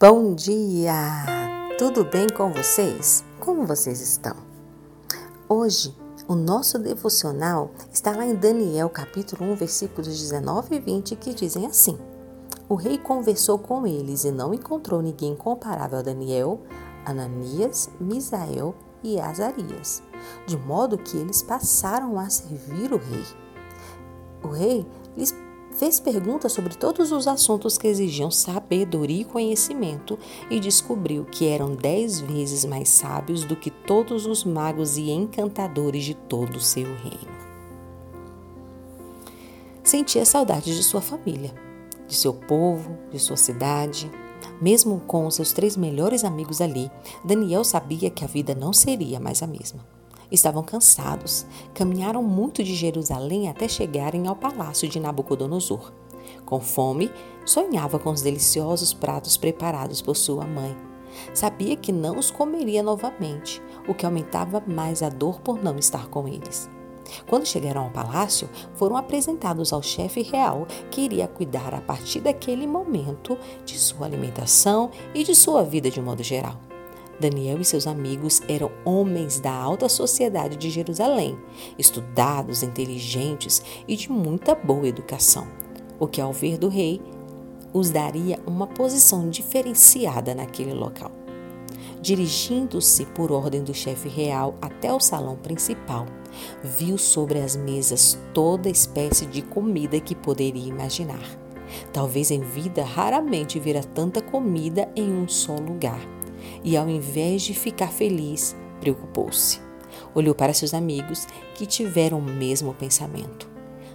Bom dia! Tudo bem com vocês? Como vocês estão? Hoje, o nosso devocional está lá em Daniel, capítulo 1, versículos 19 e 20, que dizem assim: O rei conversou com eles e não encontrou ninguém comparável a Daniel, Ananias, Misael e Azarias, de modo que eles passaram a servir o rei. O rei lhes fez perguntas sobre todos os assuntos que exigiam sabedoria e conhecimento e descobriu que eram dez vezes mais sábios do que todos os magos e encantadores de todo o seu reino. Sentia saudade de sua família, de seu povo, de sua cidade. Mesmo com seus três melhores amigos ali, Daniel sabia que a vida não seria mais a mesma. Estavam cansados, caminharam muito de Jerusalém até chegarem ao palácio de Nabucodonosor. Com fome, sonhava com os deliciosos pratos preparados por sua mãe. Sabia que não os comeria novamente, o que aumentava mais a dor por não estar com eles. Quando chegaram ao palácio, foram apresentados ao chefe real, que iria cuidar a partir daquele momento de sua alimentação e de sua vida de modo geral. Daniel e seus amigos eram homens da alta sociedade de Jerusalém, estudados, inteligentes e de muita boa educação, o que, ao ver do rei, os daria uma posição diferenciada naquele local. Dirigindo-se por ordem do chefe real até o salão principal, viu sobre as mesas toda espécie de comida que poderia imaginar. Talvez em vida raramente vira tanta comida em um só lugar e, ao invés de ficar feliz, preocupou-se. Olhou para seus amigos que tiveram o mesmo pensamento.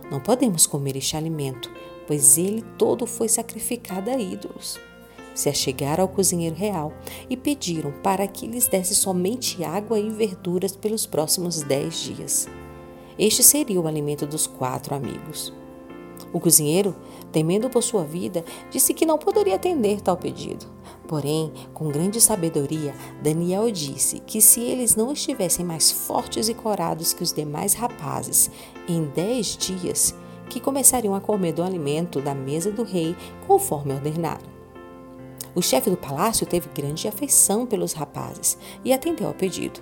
Não podemos comer este alimento, pois ele todo foi sacrificado a ídolos. Se achegaram ao cozinheiro real e pediram para que lhes desse somente água e verduras pelos próximos dez dias. Este seria o alimento dos quatro amigos. O cozinheiro, temendo por sua vida, disse que não poderia atender tal pedido. Porém, com grande sabedoria, Daniel disse que se eles não estivessem mais fortes e corados que os demais rapazes, em dez dias, que começariam a comer do alimento da mesa do rei, conforme ordenado. O chefe do palácio teve grande afeição pelos rapazes e atendeu ao pedido.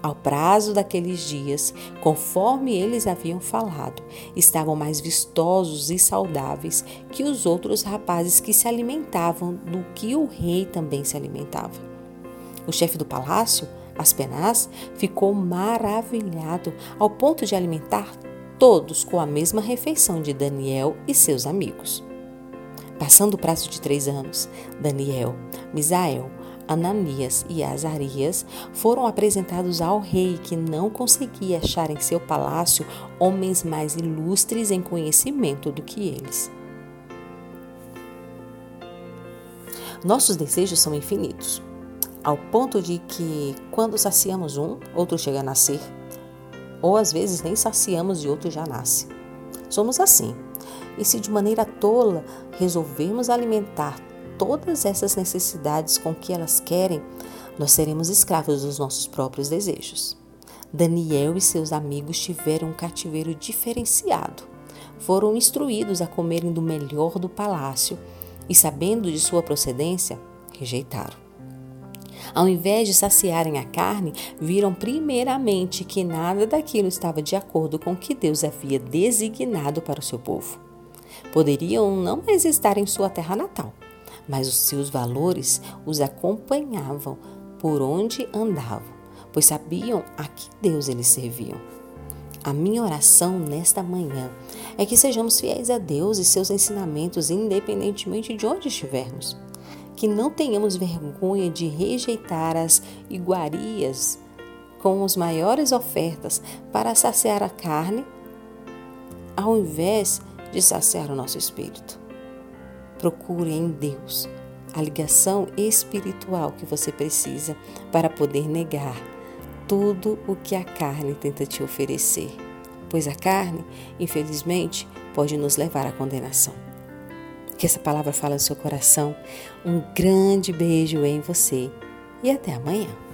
Ao prazo daqueles dias, conforme eles haviam falado, estavam mais vistosos e saudáveis que os outros rapazes que se alimentavam do que o rei também se alimentava. O chefe do palácio, Aspenaz, ficou maravilhado ao ponto de alimentar todos com a mesma refeição de Daniel e seus amigos. Passando o prazo de três anos, Daniel, Misael, Ananias e Azarias foram apresentados ao rei, que não conseguia achar em seu palácio homens mais ilustres em conhecimento do que eles. Nossos desejos são infinitos, ao ponto de que, quando saciamos um, outro chega a nascer, ou às vezes nem saciamos e outro já nasce. Somos assim. E se de maneira tola resolvermos alimentar todas essas necessidades com que elas querem, nós seremos escravos dos nossos próprios desejos. Daniel e seus amigos tiveram um cativeiro diferenciado. Foram instruídos a comerem do melhor do palácio e, sabendo de sua procedência, rejeitaram. Ao invés de saciarem a carne, viram primeiramente que nada daquilo estava de acordo com o que Deus havia designado para o seu povo. Poderiam não mais estar em sua terra natal, mas os seus valores os acompanhavam por onde andavam, pois sabiam a que Deus eles serviam. A minha oração nesta manhã é que sejamos fiéis a Deus e seus ensinamentos, independentemente de onde estivermos. Que não tenhamos vergonha de rejeitar as iguarias com as maiores ofertas para saciar a carne, ao invés de saciar o nosso espírito. Procure em Deus a ligação espiritual que você precisa para poder negar tudo o que a carne tenta te oferecer, pois a carne, infelizmente, pode nos levar à condenação. Que essa palavra fale no seu coração. Um grande beijo em você e até amanhã.